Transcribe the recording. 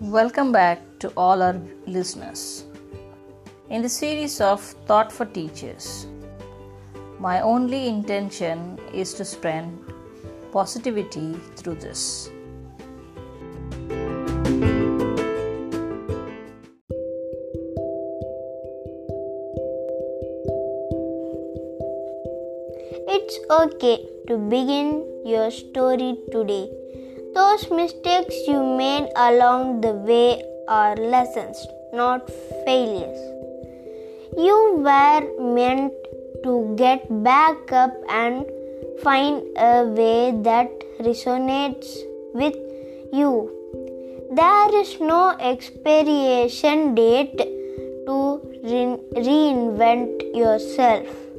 Welcome back to all our listeners. In the series of Thought for Teachers, my only intention is to spread positivity through this. It's okay to begin your story today. Those mistakes you made along the way are lessons, not failures. You were meant to get back up and find a way that resonates with you. There is no expiration date to re- reinvent yourself.